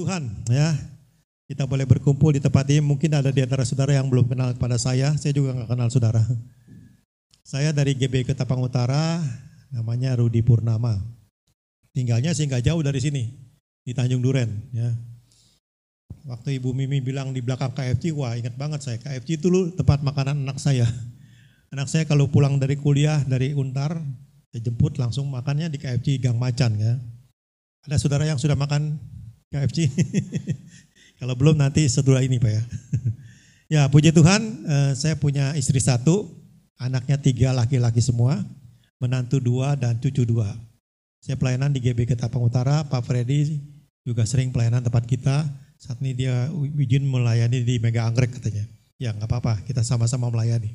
Tuhan ya. Kita boleh berkumpul di tempat ini. Mungkin ada di antara saudara yang belum kenal kepada saya. Saya juga nggak kenal saudara. Saya dari GB Ketapang Utara, namanya Rudi Purnama. Tinggalnya sih nggak jauh dari sini, di Tanjung Duren. Ya. Waktu Ibu Mimi bilang di belakang KFC, wah ingat banget saya. KFC itu dulu tempat makanan anak saya. Anak saya kalau pulang dari kuliah dari Untar, saya jemput langsung makannya di KFC Gang Macan ya. Ada saudara yang sudah makan KFC? Kalau belum nanti setelah ini Pak ya. ya puji Tuhan eh, saya punya istri satu, anaknya tiga laki-laki semua, menantu dua dan cucu dua. Saya pelayanan di GB Ketapang Utara, Pak Freddy juga sering pelayanan tempat kita. Saat ini dia izin melayani di Mega Anggrek katanya. Ya nggak apa-apa, kita sama-sama melayani.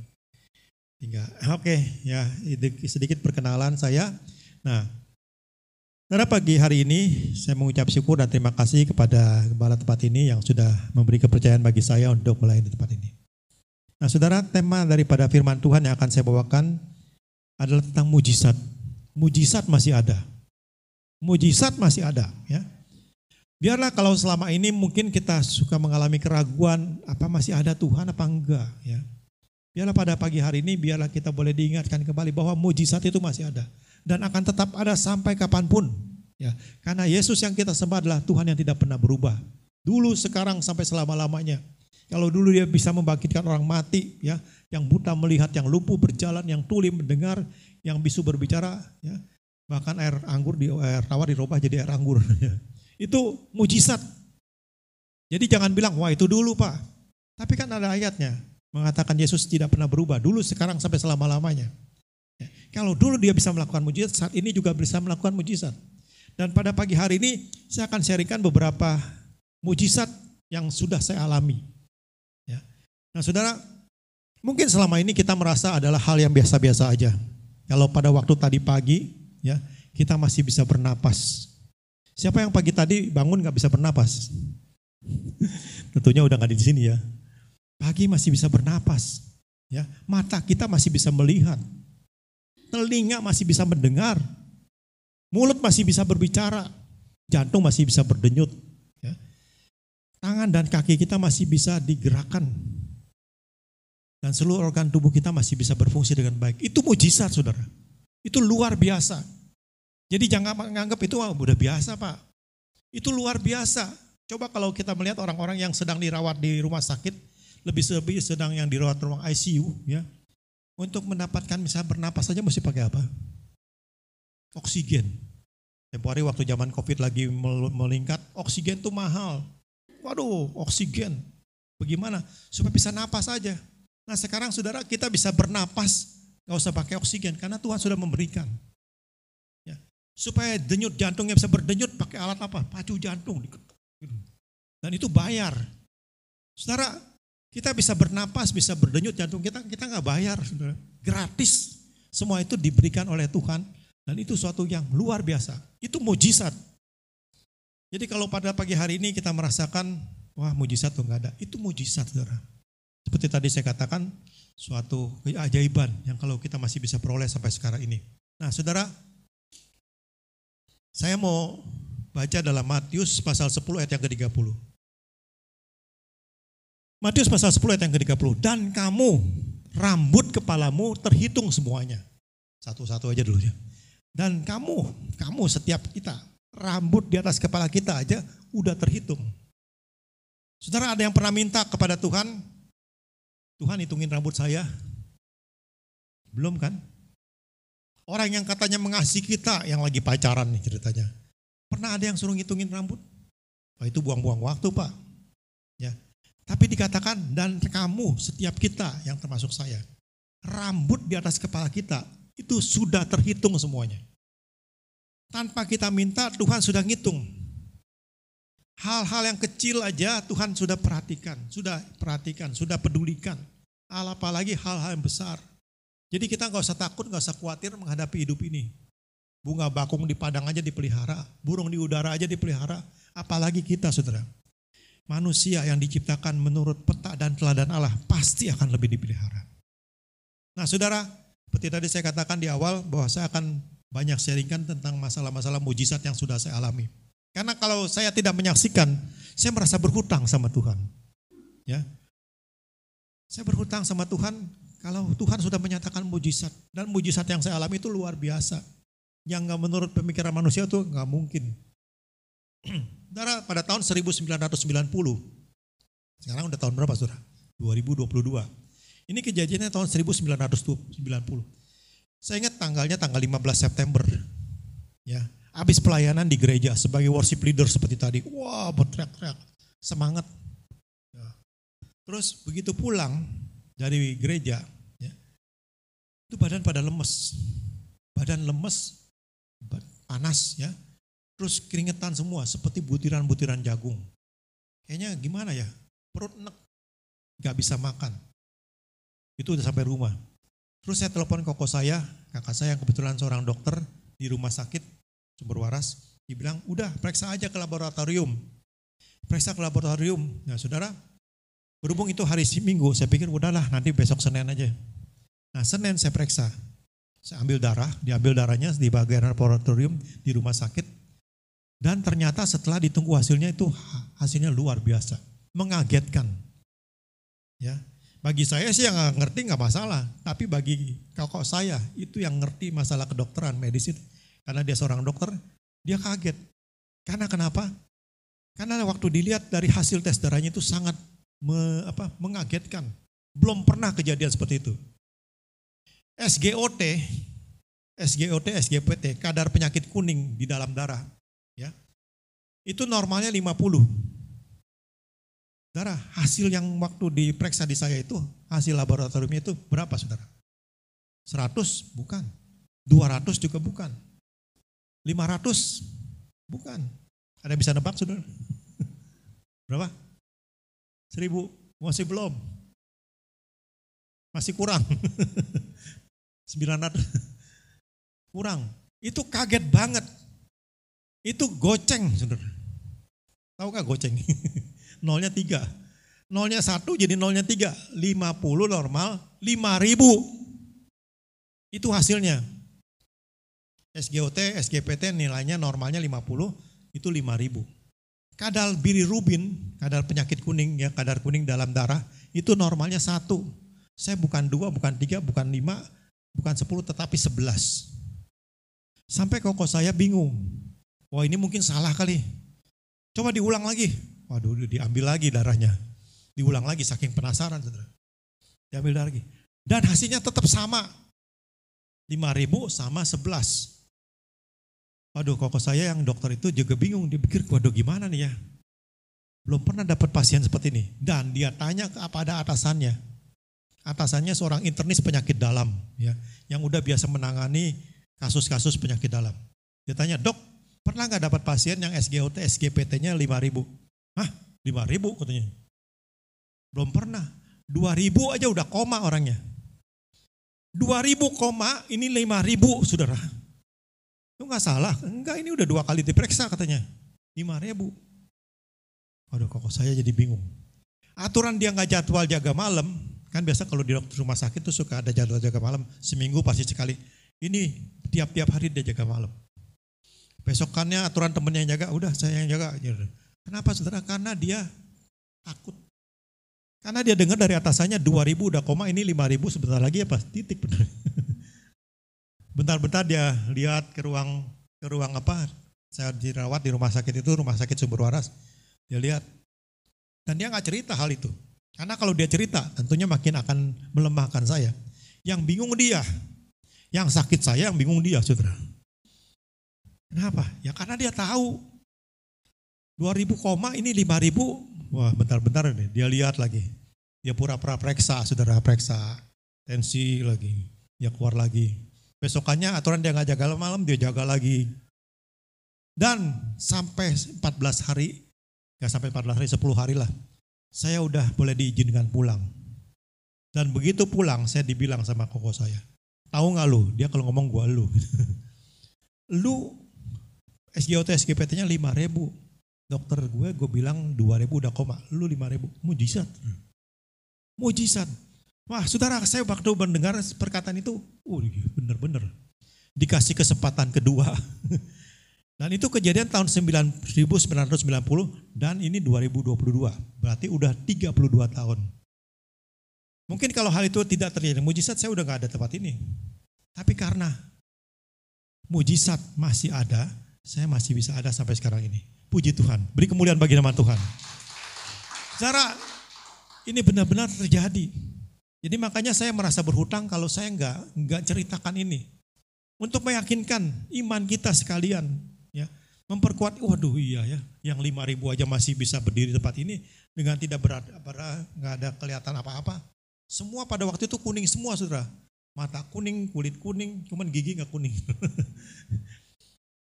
Tinggal, oke okay, ya sedikit perkenalan saya. Nah pada pagi hari ini saya mengucap syukur dan terima kasih kepada gembala tempat ini yang sudah memberi kepercayaan bagi saya untuk melayani tempat ini. Nah saudara, tema daripada firman Tuhan yang akan saya bawakan adalah tentang mujizat. Mujizat masih ada. Mujizat masih ada. ya. Biarlah kalau selama ini mungkin kita suka mengalami keraguan, apa masih ada Tuhan apa enggak. ya. Biarlah pada pagi hari ini, biarlah kita boleh diingatkan kembali bahwa mujizat itu masih ada dan akan tetap ada sampai kapan pun. Ya, karena Yesus yang kita sembah adalah Tuhan yang tidak pernah berubah. Dulu, sekarang, sampai selama-lamanya. Kalau dulu dia bisa membangkitkan orang mati, ya, yang buta melihat, yang lumpuh berjalan, yang tuli mendengar, yang bisu berbicara, ya, bahkan air anggur di air tawar dirubah jadi air anggur. Itu mujizat. Jadi jangan bilang, wah itu dulu pak. Tapi kan ada ayatnya, mengatakan Yesus tidak pernah berubah. Dulu, sekarang, sampai selama-lamanya. Ya, kalau dulu dia bisa melakukan mujizat, saat ini juga bisa melakukan mujizat. Dan pada pagi hari ini saya akan sharingkan beberapa mujizat yang sudah saya alami. Ya. Nah saudara, mungkin selama ini kita merasa adalah hal yang biasa-biasa aja. Kalau pada waktu tadi pagi, ya kita masih bisa bernapas. Siapa yang pagi tadi bangun nggak bisa bernapas? Tentunya udah nggak di sini ya. Pagi masih bisa bernapas, ya mata kita masih bisa melihat, telinga masih bisa mendengar, mulut masih bisa berbicara, jantung masih bisa berdenyut, ya. tangan dan kaki kita masih bisa digerakkan, dan seluruh organ tubuh kita masih bisa berfungsi dengan baik. Itu mujizat, saudara. Itu luar biasa. Jadi jangan menganggap itu oh, udah biasa, Pak. Itu luar biasa. Coba kalau kita melihat orang-orang yang sedang dirawat di rumah sakit, lebih lebih sedang yang dirawat ruang ICU, ya, untuk mendapatkan misalnya bernapas saja mesti pakai apa? Oksigen. Tempoh hari waktu zaman COVID lagi melingkat, oksigen tuh mahal. Waduh, oksigen. Bagaimana? Supaya bisa napas saja. Nah sekarang saudara kita bisa bernapas, nggak usah pakai oksigen karena Tuhan sudah memberikan. Ya. Supaya denyut jantungnya bisa berdenyut pakai alat apa? Pacu jantung. Dan itu bayar. Saudara, kita bisa bernapas, bisa berdenyut jantung kita, kita nggak bayar, gratis. Semua itu diberikan oleh Tuhan dan itu suatu yang luar biasa. Itu mujizat. Jadi kalau pada pagi hari ini kita merasakan, wah mujizat tuh nggak ada, itu mujizat, saudara. Seperti tadi saya katakan, suatu keajaiban yang kalau kita masih bisa peroleh sampai sekarang ini. Nah, saudara, saya mau baca dalam Matius pasal 10 ayat yang ke-30. Matius pasal 10 ayat yang ke-30. Dan kamu, rambut kepalamu terhitung semuanya. Satu-satu aja dulu ya. Dan kamu, kamu setiap kita, rambut di atas kepala kita aja udah terhitung. Saudara ada yang pernah minta kepada Tuhan, Tuhan hitungin rambut saya? Belum kan? Orang yang katanya mengasihi kita yang lagi pacaran nih ceritanya. Pernah ada yang suruh ngitungin rambut? Oh, itu buang-buang waktu pak. Ya, tapi dikatakan dan kamu setiap kita yang termasuk saya. Rambut di atas kepala kita itu sudah terhitung semuanya. Tanpa kita minta Tuhan sudah ngitung. Hal-hal yang kecil aja Tuhan sudah perhatikan, sudah perhatikan, sudah pedulikan. Apalagi hal-hal yang besar. Jadi kita nggak usah takut, nggak usah khawatir menghadapi hidup ini. Bunga bakung di padang aja dipelihara, burung di udara aja dipelihara, apalagi kita saudara manusia yang diciptakan menurut peta dan teladan Allah pasti akan lebih dipelihara. Nah saudara, seperti tadi saya katakan di awal bahwa saya akan banyak sharingkan tentang masalah-masalah mujizat yang sudah saya alami. Karena kalau saya tidak menyaksikan, saya merasa berhutang sama Tuhan. Ya. Saya berhutang sama Tuhan kalau Tuhan sudah menyatakan mujizat dan mujizat yang saya alami itu luar biasa. Yang nggak menurut pemikiran manusia itu nggak mungkin. Saudara, pada tahun 1990, sekarang udah tahun berapa saudara? 2022. Ini kejadiannya tahun 1990. Saya ingat tanggalnya tanggal 15 September. Ya, habis pelayanan di gereja sebagai worship leader seperti tadi. Wah, berteriak-teriak, semangat. Ya. Terus begitu pulang dari gereja, ya, itu badan pada lemes. Badan lemes, panas ya. Terus keringetan semua seperti butiran-butiran jagung. Kayaknya gimana ya? Perut enek, gak bisa makan. Itu udah sampai rumah. Terus saya telepon koko saya, kakak saya yang kebetulan seorang dokter di rumah sakit sumber waras. Dibilang, udah periksa aja ke laboratorium. Periksa ke laboratorium. Nah saudara, berhubung itu hari minggu, saya pikir udahlah nanti besok Senin aja. Nah Senin saya periksa. Saya ambil darah, diambil darahnya di bagian laboratorium di rumah sakit. Dan ternyata setelah ditunggu hasilnya itu hasilnya luar biasa, mengagetkan. Ya, bagi saya sih yang ngerti nggak masalah, tapi bagi kakak saya itu yang ngerti masalah kedokteran medis karena dia seorang dokter, dia kaget. Karena kenapa? Karena waktu dilihat dari hasil tes darahnya itu sangat me, apa, mengagetkan. Belum pernah kejadian seperti itu. SGOT, SGOT, SGPT, kadar penyakit kuning di dalam darah ya. Itu normalnya 50. Saudara, hasil yang waktu diperiksa di saya itu, hasil laboratoriumnya itu berapa saudara? 100? Bukan. 200 juga bukan. 500? Bukan. Ada bisa nebak saudara? berapa? 1000? Masih belum. Masih kurang. 900. kurang. Itu kaget banget. Itu goceng, saudara. Tahu nggak goceng? nolnya tiga. Nolnya satu jadi nolnya tiga. Lima puluh normal, lima ribu. Itu hasilnya. SGOT, SGPT nilainya normalnya 50, itu 5000. Kadar bilirubin, kadar penyakit kuning ya, kadar kuning dalam darah itu normalnya satu. Saya bukan dua, bukan tiga, bukan lima, bukan sepuluh, tetapi sebelas. Sampai koko saya bingung. Wah ini mungkin salah kali. Coba diulang lagi. Waduh diambil lagi darahnya. Diulang lagi saking penasaran. Saudara. Diambil darah lagi. Dan hasilnya tetap sama. 5000 sama 11. Waduh kok saya yang dokter itu juga bingung. Dia pikir waduh gimana nih ya. Belum pernah dapat pasien seperti ini. Dan dia tanya kepada atasannya. Atasannya seorang internis penyakit dalam. ya Yang udah biasa menangani kasus-kasus penyakit dalam. Dia tanya, dok Pernah nggak dapat pasien yang SGOT, SGPT-nya 5 ribu? Hah? 5 ribu katanya. Belum pernah. 2 ribu aja udah koma orangnya. 2 ribu koma, ini 5 ribu saudara. Itu nggak salah. Enggak, ini udah dua kali diperiksa katanya. 5 ribu. Aduh kok saya jadi bingung. Aturan dia nggak jadwal jaga malam, kan biasa kalau di rumah sakit tuh suka ada jadwal jaga malam, seminggu pasti sekali. Ini tiap-tiap hari dia jaga malam. Besokannya aturan temennya yang jaga, udah saya yang jaga. Kenapa saudara? Karena dia takut. Karena dia dengar dari atasannya 2000 udah koma ini 5000 sebentar lagi apa? Titik benar. Bentar-bentar dia lihat ke ruang ke ruang apa? Saya dirawat di rumah sakit itu, rumah sakit sumber waras. Dia lihat. Dan dia nggak cerita hal itu. Karena kalau dia cerita, tentunya makin akan melemahkan saya. Yang bingung dia. Yang sakit saya, yang bingung dia, saudara. Kenapa? Ya karena dia tahu 2000 koma ini 5000. Wah, bentar-bentar nih dia lihat lagi. Dia pura-pura periksa, saudara periksa. Tensi lagi. Dia keluar lagi. Besokannya aturan dia nggak jaga malam, dia jaga lagi. Dan sampai 14 hari, nggak sampai 14 hari, 10 hari lah. Saya udah boleh diizinkan pulang. Dan begitu pulang, saya dibilang sama koko saya. Tahu nggak lu? Dia kalau ngomong gua lu. lu SGOT SGPT-nya 5 ribu. Dokter gue, gue bilang 2 ribu udah koma. Lu 5 ribu. Mujizat. Mujizat. Wah saudara saya waktu mendengar perkataan itu, oh iya, bener-bener. Dikasih kesempatan kedua. Dan itu kejadian tahun 1990 dan ini 2022. Berarti udah 32 tahun. Mungkin kalau hal itu tidak terjadi, mujizat saya udah gak ada tempat ini. Tapi karena mujizat masih ada, saya masih bisa ada sampai sekarang ini. Puji Tuhan, beri kemuliaan bagi nama Tuhan. Cara ini benar-benar terjadi. Jadi makanya saya merasa berhutang kalau saya nggak nggak ceritakan ini untuk meyakinkan iman kita sekalian, ya memperkuat. Waduh iya ya, yang lima ribu aja masih bisa berdiri di tempat ini dengan tidak berada, nggak ada kelihatan apa-apa. Semua pada waktu itu kuning semua, saudara. Mata kuning, kulit kuning, cuman gigi nggak kuning.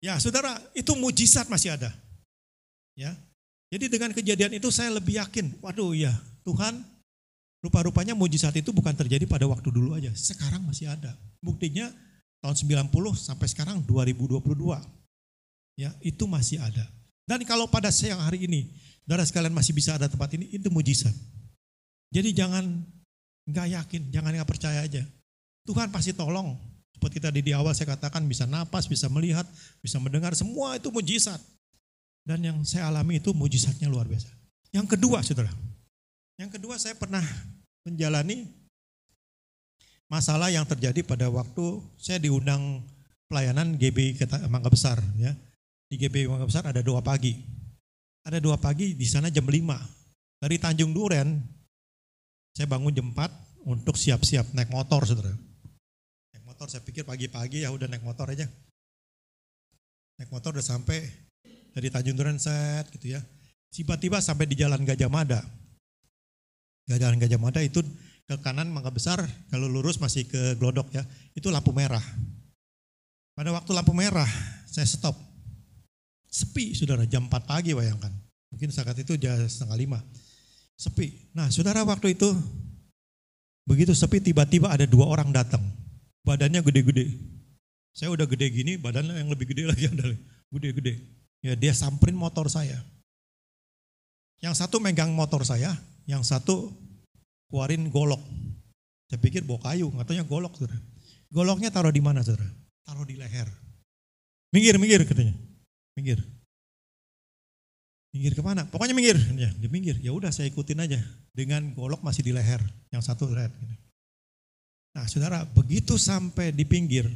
ya, saudara, itu mujizat masih ada. Ya, jadi dengan kejadian itu saya lebih yakin, waduh ya Tuhan rupa-rupanya mujizat itu bukan terjadi pada waktu dulu aja, sekarang masih ada. Buktinya tahun 90 sampai sekarang 2022. Ya, itu masih ada. Dan kalau pada siang hari ini, saudara sekalian masih bisa ada tempat ini, itu mujizat. Jadi jangan nggak yakin, jangan nggak percaya aja. Tuhan pasti tolong. Seperti tadi di awal saya katakan bisa napas, bisa melihat, bisa mendengar, semua itu mujizat. Dan yang saya alami itu mujizatnya luar biasa. Yang kedua, saudara. Yang kedua saya pernah menjalani masalah yang terjadi pada waktu saya diundang pelayanan GB Mangga Besar. ya Di GB Mangga Besar ada dua pagi. Ada dua pagi di sana jam 5. Dari Tanjung Duren, saya bangun jam 4 untuk siap-siap naik motor, saudara. Motor, saya pikir pagi-pagi ya udah naik motor aja. Naik motor udah sampai dari Tanjung Duren set gitu ya. Tiba-tiba sampai di Jalan Gajah Mada. Jalan Gajah Mada itu ke kanan Mangga Besar, kalau lurus masih ke Glodok ya, itu lampu merah. Pada waktu lampu merah, saya stop. Sepi, saudara, jam 4 pagi bayangkan. Mungkin saat itu jam setengah lima. Sepi. Nah, saudara waktu itu, begitu sepi tiba-tiba ada dua orang datang. Badannya gede-gede. Saya udah gede gini, badannya yang lebih gede lagi ada. Gede-gede. Ya dia samperin motor saya. Yang satu megang motor saya, yang satu keluarin golok. Saya pikir bawa kayu, katanya golok saudara. Goloknya taruh di mana saudara? Taruh di leher. Minggir, minggir katanya. Minggir. Minggir ke mana? Pokoknya minggir. Ya, dia minggir. Ya udah saya ikutin aja. Dengan golok masih di leher. Yang satu red. Nah saudara, begitu sampai di pinggir,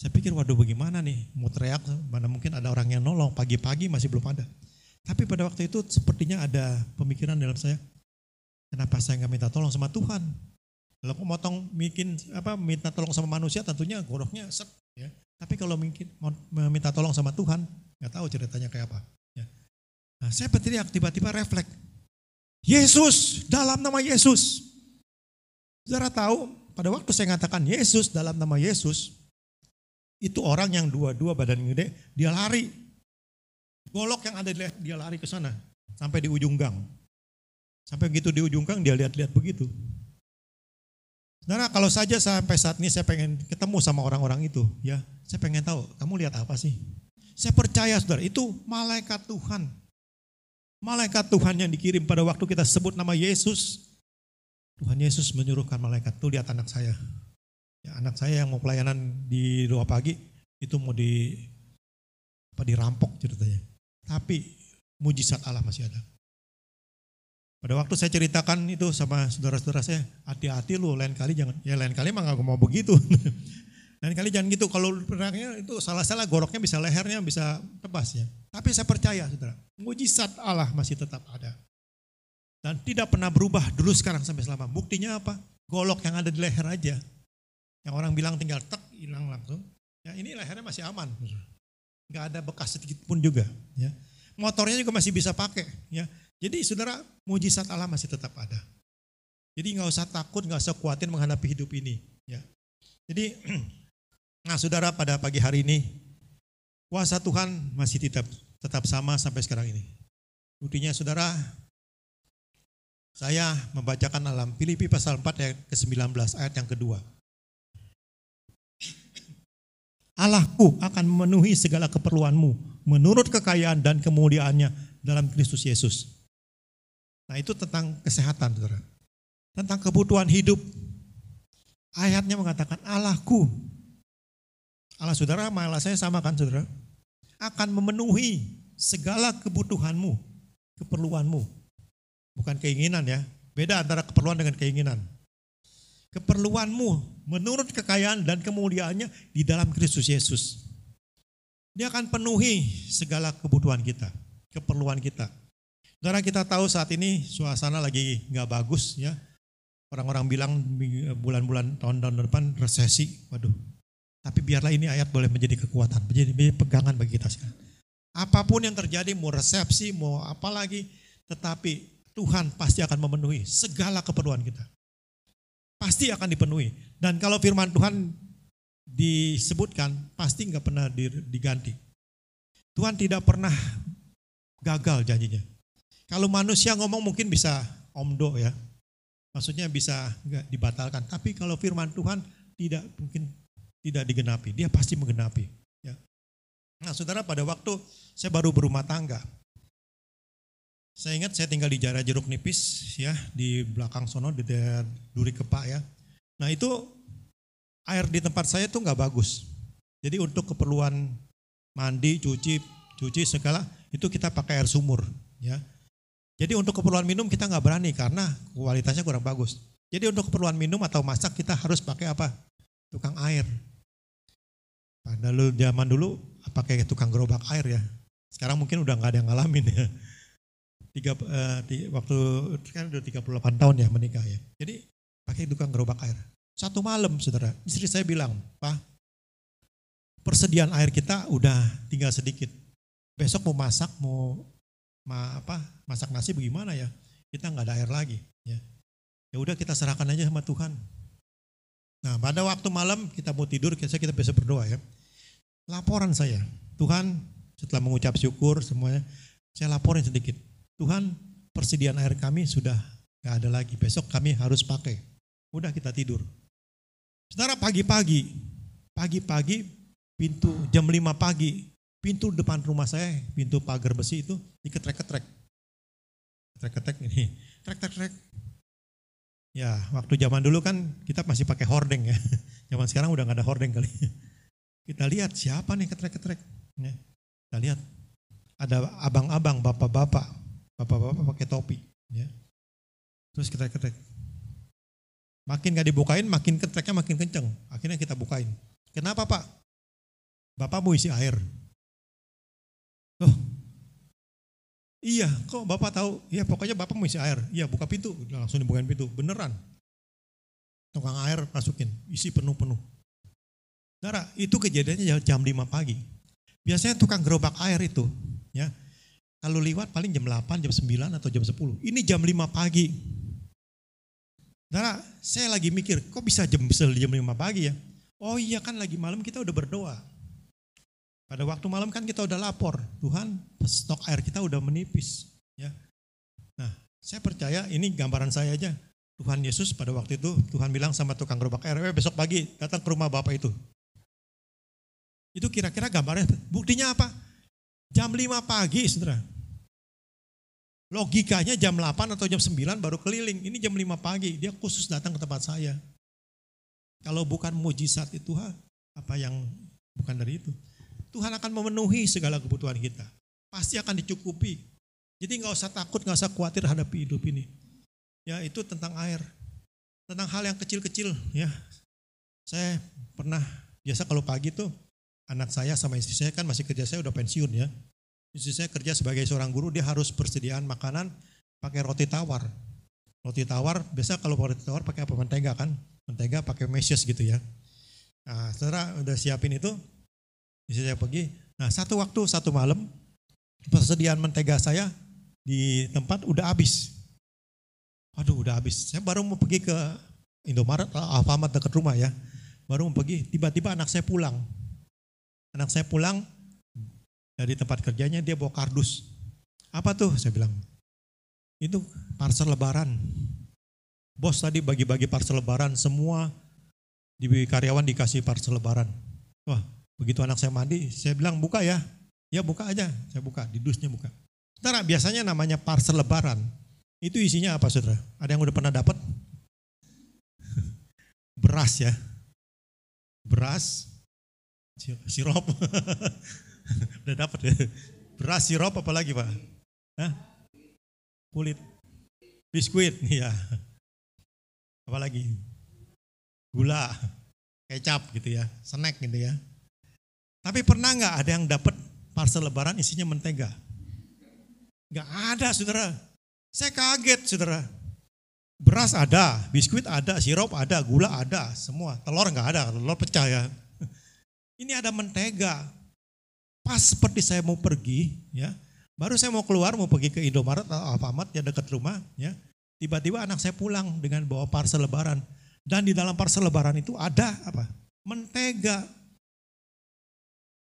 saya pikir waduh bagaimana nih, mau teriak, mana mungkin ada orang yang nolong, pagi-pagi masih belum ada. Tapi pada waktu itu sepertinya ada pemikiran dalam saya, kenapa saya nggak minta tolong sama Tuhan? Kalau aku motong bikin apa minta tolong sama manusia tentunya goroknya set ya. Tapi kalau mungkin meminta tolong sama Tuhan, nggak tahu ceritanya kayak apa. Ya. Nah, saya berteriak tiba-tiba refleks. Yesus dalam nama Yesus. Saudara tahu pada waktu saya mengatakan Yesus dalam nama Yesus, itu orang yang dua-dua badan gede, dia lari Golok yang ada dia lari ke sana. Sampai di ujung gang. Sampai begitu di ujung gang, dia lihat-lihat begitu. Saudara, kalau saja sampai saat ini saya pengen ketemu sama orang-orang itu, ya, saya pengen tahu, kamu lihat apa sih? Saya percaya, saudara, itu malaikat Tuhan. Malaikat Tuhan yang dikirim pada waktu kita sebut nama Yesus. Tuhan Yesus menyuruhkan malaikat, tuh lihat anak saya. Ya, anak saya yang mau pelayanan di dua pagi, itu mau di apa dirampok ceritanya. Tapi mujizat Allah masih ada. Pada waktu saya ceritakan itu sama saudara-saudara saya, hati-hati lu lain kali jangan, ya lain kali emang aku mau begitu. lain kali jangan gitu, kalau pernahnya itu salah-salah goroknya bisa lehernya, bisa tebas ya. Tapi saya percaya saudara, mujizat Allah masih tetap ada. Dan tidak pernah berubah dulu sekarang sampai selama. Buktinya apa? Golok yang ada di leher aja. Yang orang bilang tinggal tek, hilang langsung. Ya ini lehernya masih aman nggak ada bekas sedikit pun juga. Ya. Motornya juga masih bisa pakai. Ya. Jadi saudara, mujizat Allah masih tetap ada. Jadi nggak usah takut, nggak usah khawatir menghadapi hidup ini. Ya. Jadi, nah saudara pada pagi hari ini, kuasa Tuhan masih tetap tetap sama sampai sekarang ini. Buktinya saudara, saya membacakan alam Filipi pasal 4 ayat ke-19 ayat yang kedua. Allahku akan memenuhi segala keperluanmu menurut kekayaan dan kemuliaannya dalam Kristus Yesus. Nah itu tentang kesehatan, saudara. Tentang kebutuhan hidup. Ayatnya mengatakan Allahku. Allah saudara sama Allah saya sama kan saudara? akan memenuhi segala kebutuhanmu, keperluanmu. Bukan keinginan ya. Beda antara keperluan dengan keinginan. Keperluanmu menurut kekayaan dan kemuliaannya di dalam Kristus Yesus. Dia akan penuhi segala kebutuhan kita, keperluan kita. Saudara kita tahu saat ini suasana lagi nggak bagus ya. Orang-orang bilang bulan-bulan tahun-tahun depan resesi. Waduh. Tapi biarlah ini ayat boleh menjadi kekuatan, menjadi, pegangan bagi kita sekarang. Apa pun yang terjadi, mau resepsi, mau apa lagi, tetapi Tuhan pasti akan memenuhi segala keperluan kita. Pasti akan dipenuhi. Dan kalau firman Tuhan disebutkan, pasti nggak pernah diganti. Tuhan tidak pernah gagal janjinya. Kalau manusia ngomong mungkin bisa omdo ya. Maksudnya bisa enggak dibatalkan. Tapi kalau firman Tuhan tidak mungkin tidak digenapi. Dia pasti menggenapi. Ya. Nah saudara pada waktu saya baru berumah tangga. Saya ingat saya tinggal di Jara Jeruk Nipis ya di belakang sono di daerah Duri Kepak ya. Nah itu air di tempat saya tuh nggak bagus. Jadi untuk keperluan mandi, cuci, cuci segala itu kita pakai air sumur ya. Jadi untuk keperluan minum kita nggak berani karena kualitasnya kurang bagus. Jadi untuk keperluan minum atau masak kita harus pakai apa? Tukang air. Pada dulu zaman dulu pakai tukang gerobak air ya. Sekarang mungkin udah nggak ada yang ngalamin ya. Tiga, uh, tiga, waktu kan udah 38 tahun ya menikah ya. Jadi pakai tukang gerobak air. Satu malam saudara, istri saya bilang, Pak, persediaan air kita udah tinggal sedikit. Besok mau masak, mau ma, apa masak nasi bagaimana ya? Kita nggak ada air lagi. Ya, ya udah kita serahkan aja sama Tuhan. Nah pada waktu malam kita mau tidur, kita kita bisa berdoa ya. Laporan saya, Tuhan setelah mengucap syukur semuanya, saya laporin sedikit. Tuhan persediaan air kami sudah nggak ada lagi. Besok kami harus pakai. Udah kita tidur. Saudara pagi-pagi, pagi-pagi pintu jam 5 pagi pintu depan rumah saya, pintu pagar besi itu diketrek-ketrek. Ketrek-ketrek ini, trek-trek-trek. Ya, waktu zaman dulu kan kita masih pakai hordeng ya. Zaman sekarang udah gak ada hordeng kali. Kita lihat siapa nih ketrek-ketrek. Kita lihat ada abang-abang, bapak-bapak, bapak-bapak pakai topi. Ya. Terus ketrek-ketrek. Makin gak dibukain, makin ketreknya makin kenceng. Akhirnya kita bukain. Kenapa pak? Bapak mau isi air. Oh, iya, kok Bapak tahu? Iya, pokoknya Bapak mau isi air. Iya, buka pintu. Langsung dibukain pintu. Beneran. Tukang air masukin, isi penuh-penuh. Saudara, itu kejadiannya jam 5 pagi. Biasanya tukang gerobak air itu, ya. Kalau lewat paling jam 8, jam 9 atau jam 10. Ini jam 5 pagi. Saudara, saya lagi mikir, kok bisa jam, jam 5 pagi ya? Oh iya kan lagi malam kita udah berdoa. Pada waktu malam kan kita udah lapor, Tuhan stok air kita udah menipis. Ya. Nah, saya percaya ini gambaran saya aja. Tuhan Yesus pada waktu itu Tuhan bilang sama tukang gerobak air, eh, besok pagi datang ke rumah bapak itu. Itu kira-kira gambarnya, buktinya apa? Jam 5 pagi, saudara. Logikanya jam 8 atau jam 9 baru keliling. Ini jam 5 pagi, dia khusus datang ke tempat saya. Kalau bukan mujizat itu, apa yang bukan dari itu. Tuhan akan memenuhi segala kebutuhan kita. Pasti akan dicukupi. Jadi nggak usah takut, nggak usah khawatir hadapi hidup ini. Ya itu tentang air. Tentang hal yang kecil-kecil ya. Saya pernah, biasa kalau pagi tuh anak saya sama istri saya kan masih kerja saya udah pensiun ya. Istri saya kerja sebagai seorang guru, dia harus persediaan makanan pakai roti tawar. Roti tawar, biasa kalau roti tawar pakai apa? Mentega kan? Mentega pakai meshes gitu ya. Nah, setelah udah siapin itu, Istri saya pergi. Nah satu waktu, satu malam, persediaan mentega saya di tempat udah habis. Aduh udah habis. Saya baru mau pergi ke Indomaret, Alfamart dekat rumah ya. Baru mau pergi, tiba-tiba anak saya pulang. Anak saya pulang dari tempat kerjanya dia bawa kardus. Apa tuh? Saya bilang. Itu parcel lebaran. Bos tadi bagi-bagi parcel lebaran, semua di karyawan dikasih parcel lebaran. Wah, Begitu anak saya mandi, saya bilang buka ya. Ya buka aja, saya buka, di dusnya buka. Saudara, biasanya namanya parcel lebaran. Itu isinya apa saudara? Ada yang udah pernah dapat? Beras ya. Beras, sirup. Udah dapat ya. Beras sirup apa lagi Pak? Hah? Kulit. Biskuit, ya. Apa lagi? Gula, kecap gitu ya, snack gitu ya. Tapi pernah nggak ada yang dapat parcel lebaran isinya mentega? Nggak ada saudara. Saya kaget saudara. Beras ada, biskuit ada, sirup ada, gula ada, semua. Telur nggak ada, telur pecah ya. Ini ada mentega. Pas seperti saya mau pergi, ya, baru saya mau keluar, mau pergi ke Indomaret atau Alfamart yang dekat rumah, ya. Tiba-tiba anak saya pulang dengan bawa parcel lebaran. Dan di dalam parcel lebaran itu ada apa? Mentega.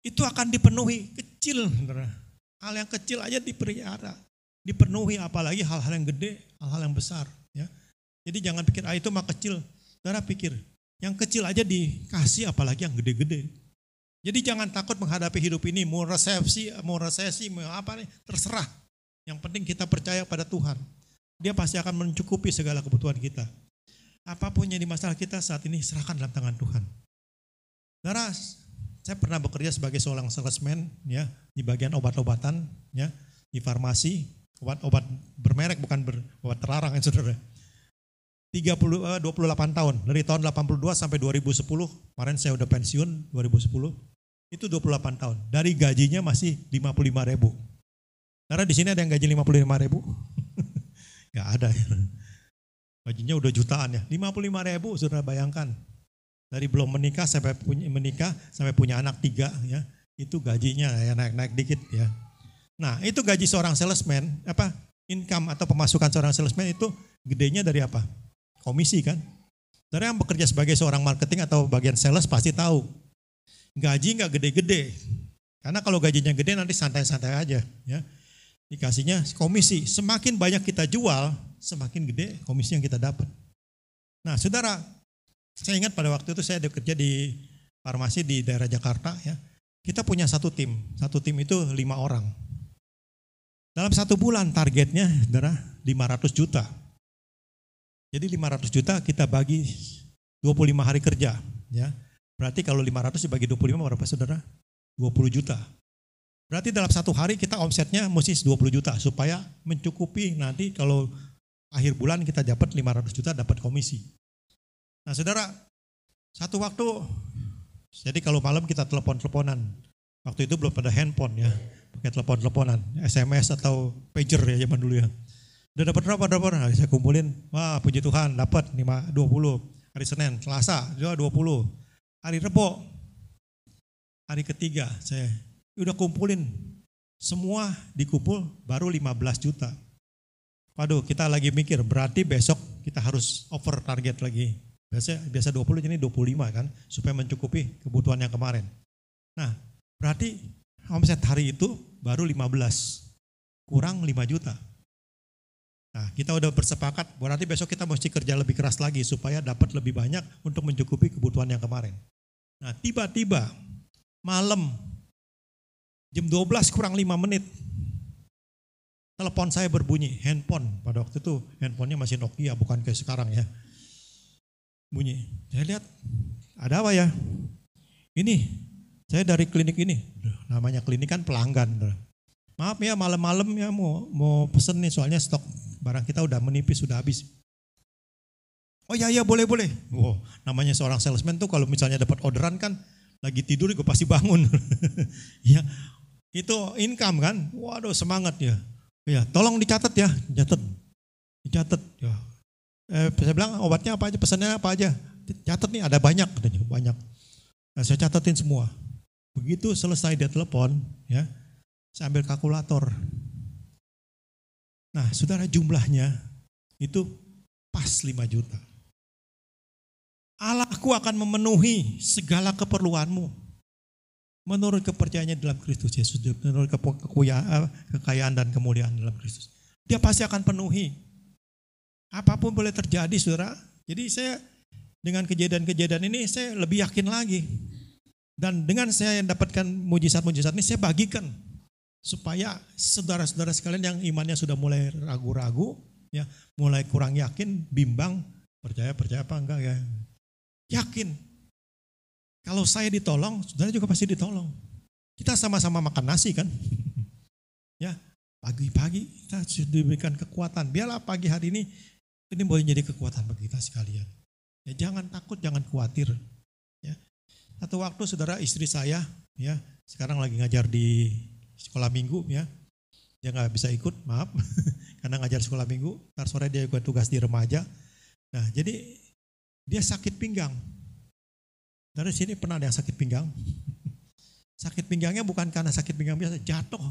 Itu akan dipenuhi kecil, hal yang kecil aja dipelihara, dipenuhi apalagi hal-hal yang gede, hal-hal yang besar. Ya. Jadi jangan pikir ah itu mah kecil, saudara pikir yang kecil aja dikasih apalagi yang gede-gede. Jadi jangan takut menghadapi hidup ini, mau resepsi, mau resesi, mau apa nih, terserah. Yang penting kita percaya pada Tuhan. Dia pasti akan mencukupi segala kebutuhan kita. Apa pun yang di masalah kita saat ini serahkan dalam tangan Tuhan. Saudara, saya pernah bekerja sebagai seorang salesman ya di bagian obat-obatan ya di farmasi obat-obat bermerek bukan ber, obat terlarang ya saudara. 30 uh, 28 tahun dari tahun 82 sampai 2010 kemarin saya udah pensiun 2010 itu 28 tahun. Dari gajinya masih 55 ribu. Karena di sini ada yang gaji 55 ribu? Nggak ada. Ya. gajinya udah jutaan ya. 55 ribu sudah bayangkan. Dari belum menikah sampai punya menikah sampai punya anak tiga ya. Itu gajinya ya naik-naik dikit ya. Nah itu gaji seorang salesman apa income atau pemasukan seorang salesman itu gedenya dari apa? Komisi kan? Dari yang bekerja sebagai seorang marketing atau bagian sales pasti tahu gaji nggak gede-gede karena kalau gajinya gede nanti santai-santai aja ya dikasihnya komisi semakin banyak kita jual semakin gede komisi yang kita dapat nah saudara saya ingat pada waktu itu saya bekerja di farmasi di daerah Jakarta ya. Kita punya satu tim, satu tim itu lima orang. Dalam satu bulan targetnya saudara 500 juta. Jadi 500 juta kita bagi 25 hari kerja. ya. Berarti kalau 500 dibagi 25 berapa saudara? 20 juta. Berarti dalam satu hari kita omsetnya mesti 20 juta supaya mencukupi nanti kalau akhir bulan kita dapat 500 juta dapat komisi. Nah saudara, satu waktu, jadi kalau malam kita telepon-teleponan. Waktu itu belum pada handphone ya, pakai telepon-teleponan, SMS atau pager ya zaman dulu ya. Udah dapat berapa, dapat nah, saya kumpulin, wah puji Tuhan dapat 5, 20. Hari Senin, Selasa juga 20. Hari Rebo, hari ketiga saya udah kumpulin semua dikumpul baru 15 juta. Waduh kita lagi mikir berarti besok kita harus over target lagi. Biasa biasa 20 jadi 25 kan supaya mencukupi kebutuhan yang kemarin. Nah, berarti omset hari itu baru 15 kurang 5 juta. Nah, kita udah bersepakat berarti besok kita mesti kerja lebih keras lagi supaya dapat lebih banyak untuk mencukupi kebutuhan yang kemarin. Nah, tiba-tiba malam jam 12 kurang 5 menit telepon saya berbunyi, handphone pada waktu itu handphonenya masih Nokia bukan kayak sekarang ya bunyi. Saya lihat, ada apa ya? Ini, saya dari klinik ini. Namanya klinik kan pelanggan. Maaf ya malam-malam ya mau mau pesen nih soalnya stok barang kita udah menipis, sudah habis. Oh ya ya boleh boleh. Wow, namanya seorang salesman tuh kalau misalnya dapat orderan kan lagi tidur gue pasti bangun. ya itu income kan. Waduh semangat ya. Ya tolong dicatat ya, catat, dicatat. Ya eh, saya bilang obatnya apa aja, pesannya apa aja. Catat nih ada banyak katanya, banyak. Nah, saya catatin semua. Begitu selesai dia telepon, ya, saya ambil kalkulator. Nah, saudara jumlahnya itu pas 5 juta. Allahku akan memenuhi segala keperluanmu. Menurut kepercayaannya dalam Kristus Yesus, menurut kekayaan dan kemuliaan dalam Kristus. Dia pasti akan penuhi Apa pun boleh terjadi saudara. Jadi saya dengan kejadian-kejadian ini saya lebih yakin lagi. Dan dengan saya yang dapatkan mujizat-mujizat ini saya bagikan. Supaya saudara-saudara sekalian yang imannya sudah mulai ragu-ragu, ya mulai kurang yakin, bimbang, percaya, percaya apa enggak ya. Yakin. Kalau saya ditolong, saudara juga pasti ditolong. Kita sama-sama makan nasi kan. ya, pagi-pagi kita diberikan kekuatan. Biarlah pagi hari ini ini boleh jadi kekuatan bagi kita sekalian. Ya, jangan takut, jangan khawatir. Ya. Satu waktu saudara istri saya, ya sekarang lagi ngajar di sekolah minggu, ya dia nggak bisa ikut, maaf, karena ngajar sekolah minggu. Ntar sore dia ikut tugas di remaja. Nah, jadi dia sakit pinggang. Dari sini pernah ada yang sakit pinggang? sakit pinggangnya bukan karena sakit pinggang biasa, jatuh.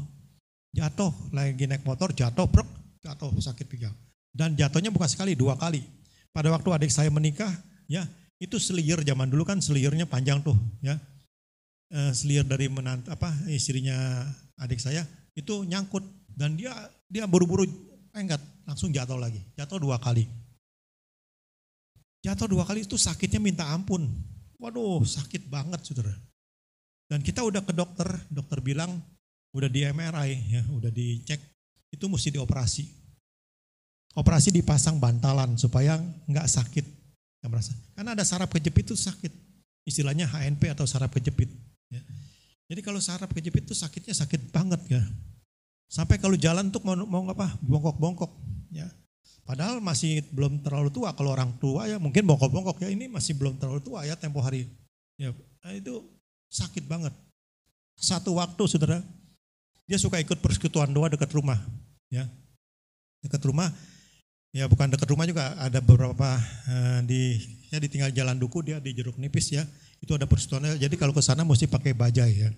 Jatuh, lagi naik motor, jatuh, brok, jatuh sakit pinggang. Dan jatuhnya bukan sekali, dua kali. Pada waktu adik saya menikah, ya itu selir zaman dulu kan selirnya panjang tuh, ya. E, selir dari menant apa istrinya adik saya itu nyangkut dan dia dia buru-buru enggak langsung jatuh lagi, jatuh dua kali. Jatuh dua kali itu sakitnya minta ampun. Waduh, sakit banget saudara. Dan kita udah ke dokter, dokter bilang udah di MRI ya, udah dicek, itu mesti dioperasi. Operasi dipasang bantalan supaya nggak sakit, nggak merasa. Karena ada saraf kejepit itu sakit, istilahnya HNP atau saraf kejepit. Ya. Jadi kalau saraf kejepit itu sakitnya sakit banget ya. Sampai kalau jalan tuh mau, mau apa, bongkok-bongkok. Ya. Padahal masih belum terlalu tua. Kalau orang tua ya mungkin bongkok-bongkok ya ini masih belum terlalu tua ya tempo hari. Ya, nah itu sakit banget. Satu waktu saudara, dia suka ikut persekutuan doa dekat rumah. Ya, dekat rumah. Ya bukan dekat rumah juga ada beberapa uh, di ya ditinggal jalan duku dia di jeruk nipis ya itu ada persekutuan. Jadi kalau ke sana mesti pakai bajai ya.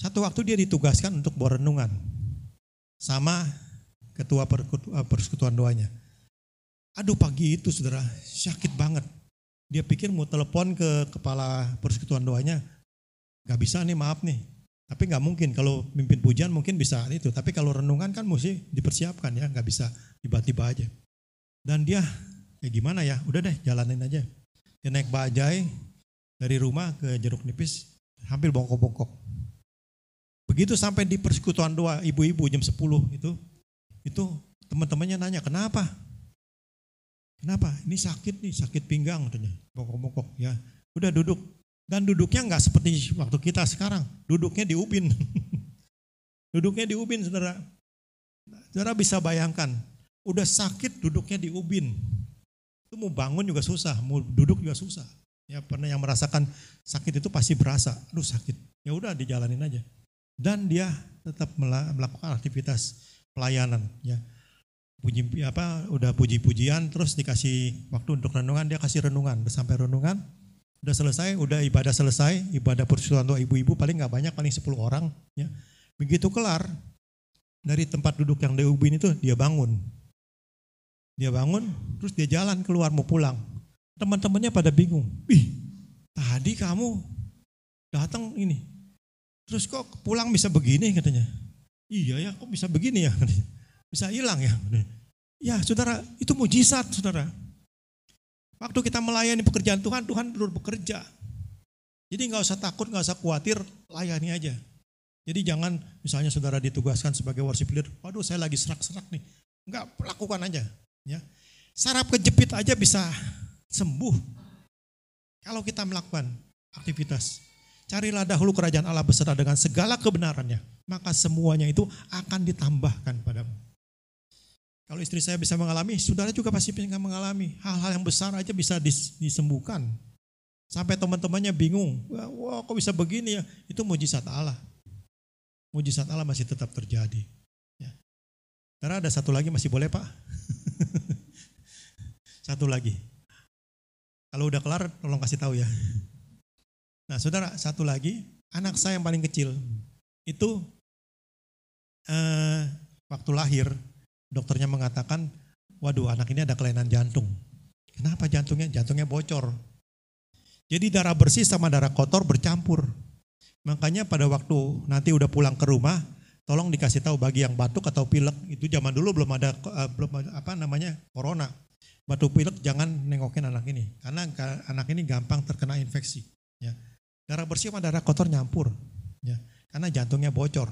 Satu waktu dia ditugaskan untuk renungan sama ketua persekutuan doanya. Aduh pagi itu saudara, sakit banget. Dia pikir mau telepon ke kepala persekutuan doanya, gak bisa nih maaf nih. Tapi gak mungkin, kalau mimpin pujian mungkin bisa itu. Tapi kalau renungan kan mesti dipersiapkan ya, gak bisa tiba-tiba aja. Dan dia, ya gimana ya, udah deh jalanin aja. Dia naik bajai dari rumah ke jeruk nipis, hampir bongkok-bongkok. Begitu sampai di persekutuan doa ibu-ibu jam 10 itu, itu teman-temannya nanya, kenapa? Kenapa? Ini sakit nih, sakit pinggang katanya. Bongkok-bongkok ya. Udah duduk. Dan duduknya nggak seperti waktu kita sekarang. Duduknya di ubin. duduknya di ubin, saudara. Saudara bisa bayangkan, udah sakit duduknya di ubin. Itu mau bangun juga susah, mau duduk juga susah. Ya pernah yang merasakan sakit itu pasti berasa, aduh sakit. Ya udah dijalanin aja. Dan dia tetap melakukan aktivitas pelayanan. Ya. Puji apa udah puji-pujian terus dikasih waktu untuk renungan dia kasih renungan. Udah sampai renungan udah selesai udah ibadah selesai ibadah persekutuan untuk ibu-ibu paling nggak banyak paling 10 orang ya. Begitu kelar dari tempat duduk yang di ubin itu dia bangun. Dia bangun terus dia jalan keluar mau pulang. Teman-temannya pada bingung ih tadi kamu datang ini terus kok pulang bisa begini? katanya iya ya kok bisa begini ya bisa hilang ya. Ya saudara, itu mujizat saudara. Waktu kita melayani pekerjaan Tuhan, Tuhan perlu bekerja. Jadi nggak usah takut, nggak usah khawatir, layani aja. Jadi jangan misalnya saudara ditugaskan sebagai worship leader, waduh saya lagi serak-serak nih. Enggak, lakukan aja. Ya. Sarap kejepit aja bisa sembuh. Kalau kita melakukan aktivitas. Carilah dahulu kerajaan Allah beserta dengan segala kebenarannya. Maka semuanya itu akan ditambahkan padamu. Kalau istri saya bisa mengalami, saudara juga pasti bisa mengalami. Hal-hal yang besar aja bisa disembuhkan. Sampai teman-temannya bingung, wah kok bisa begini ya? Itu mujizat Allah. Mujizat Allah masih tetap terjadi. Ya. Karena ada satu lagi masih boleh pak? satu lagi. Kalau udah kelar tolong kasih tahu ya. Nah saudara satu lagi, anak saya yang paling kecil itu eh, waktu lahir dokternya mengatakan, waduh anak ini ada kelainan jantung. Kenapa jantungnya? Jantungnya bocor. Jadi darah bersih sama darah kotor bercampur. Makanya pada waktu nanti udah pulang ke rumah, tolong dikasih tahu bagi yang batuk atau pilek. Itu zaman dulu belum ada uh, belum apa namanya corona. Batuk pilek jangan nengokin anak ini karena anak ini gampang terkena infeksi. Ya. Darah bersih sama darah kotor nyampur. Ya. Karena jantungnya bocor.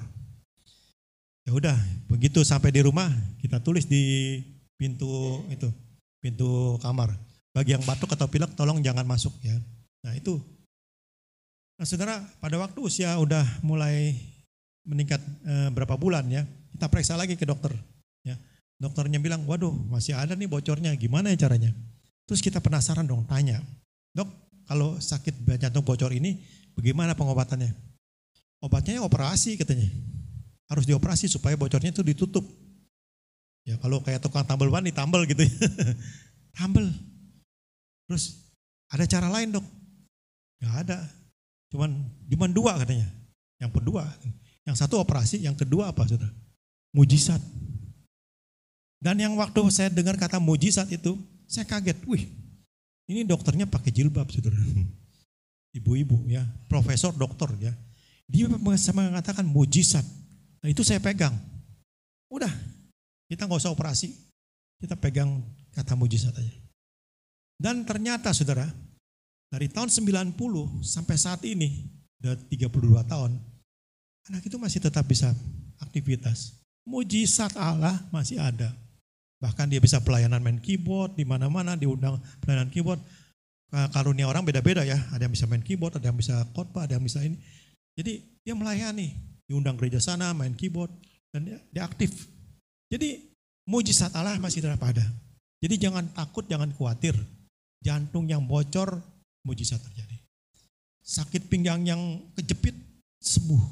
Ya udah, begitu sampai di rumah kita tulis di pintu itu, pintu kamar. Bagi yang batuk atau pilek tolong jangan masuk ya. Nah itu Nah saudara, pada waktu usia udah mulai meningkat e, berapa bulan ya, kita periksa lagi ke dokter. Ya. Dokternya bilang, waduh masih ada nih bocornya, gimana ya caranya? Terus kita penasaran dong, tanya, dok kalau sakit jantung bocor ini bagaimana pengobatannya? Obatnya operasi katanya, harus dioperasi supaya bocornya itu ditutup. Ya kalau kayak tukang tambal ban ditambal gitu ya. tambal. Terus ada cara lain dok? Gak ada. Cuman cuman dua katanya. Yang kedua, yang satu operasi, yang kedua apa saudara? Mujizat. Dan yang waktu saya dengar kata mujizat itu, saya kaget. Wih, ini dokternya pakai jilbab saudara. Ibu-ibu ya, profesor dokter ya. Dia mengatakan mujizat. Nah, itu saya pegang. Udah, kita nggak usah operasi. Kita pegang kata mujizat aja. Dan ternyata saudara, dari tahun 90 sampai saat ini, udah 32 tahun, anak itu masih tetap bisa aktivitas. Mujizat Allah masih ada. Bahkan dia bisa pelayanan main keyboard di mana-mana diundang pelayanan keyboard. Karunia orang beda-beda ya. Ada yang bisa main keyboard, ada yang bisa khotbah, ada yang bisa ini. Jadi dia melayani, diundang gereja sana main keyboard dan dia, dia aktif. Jadi mujizat Allah masih tetap ada. Jadi jangan takut, jangan khawatir. Jantung yang bocor mujizat terjadi. Sakit pinggang yang kejepit sembuh.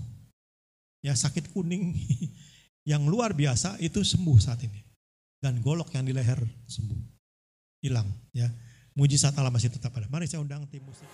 Ya sakit kuning yang luar biasa itu sembuh saat ini. Dan golok yang di leher sembuh. Hilang ya. Mujizat Allah masih tetap ada. Mari saya undang tim musik.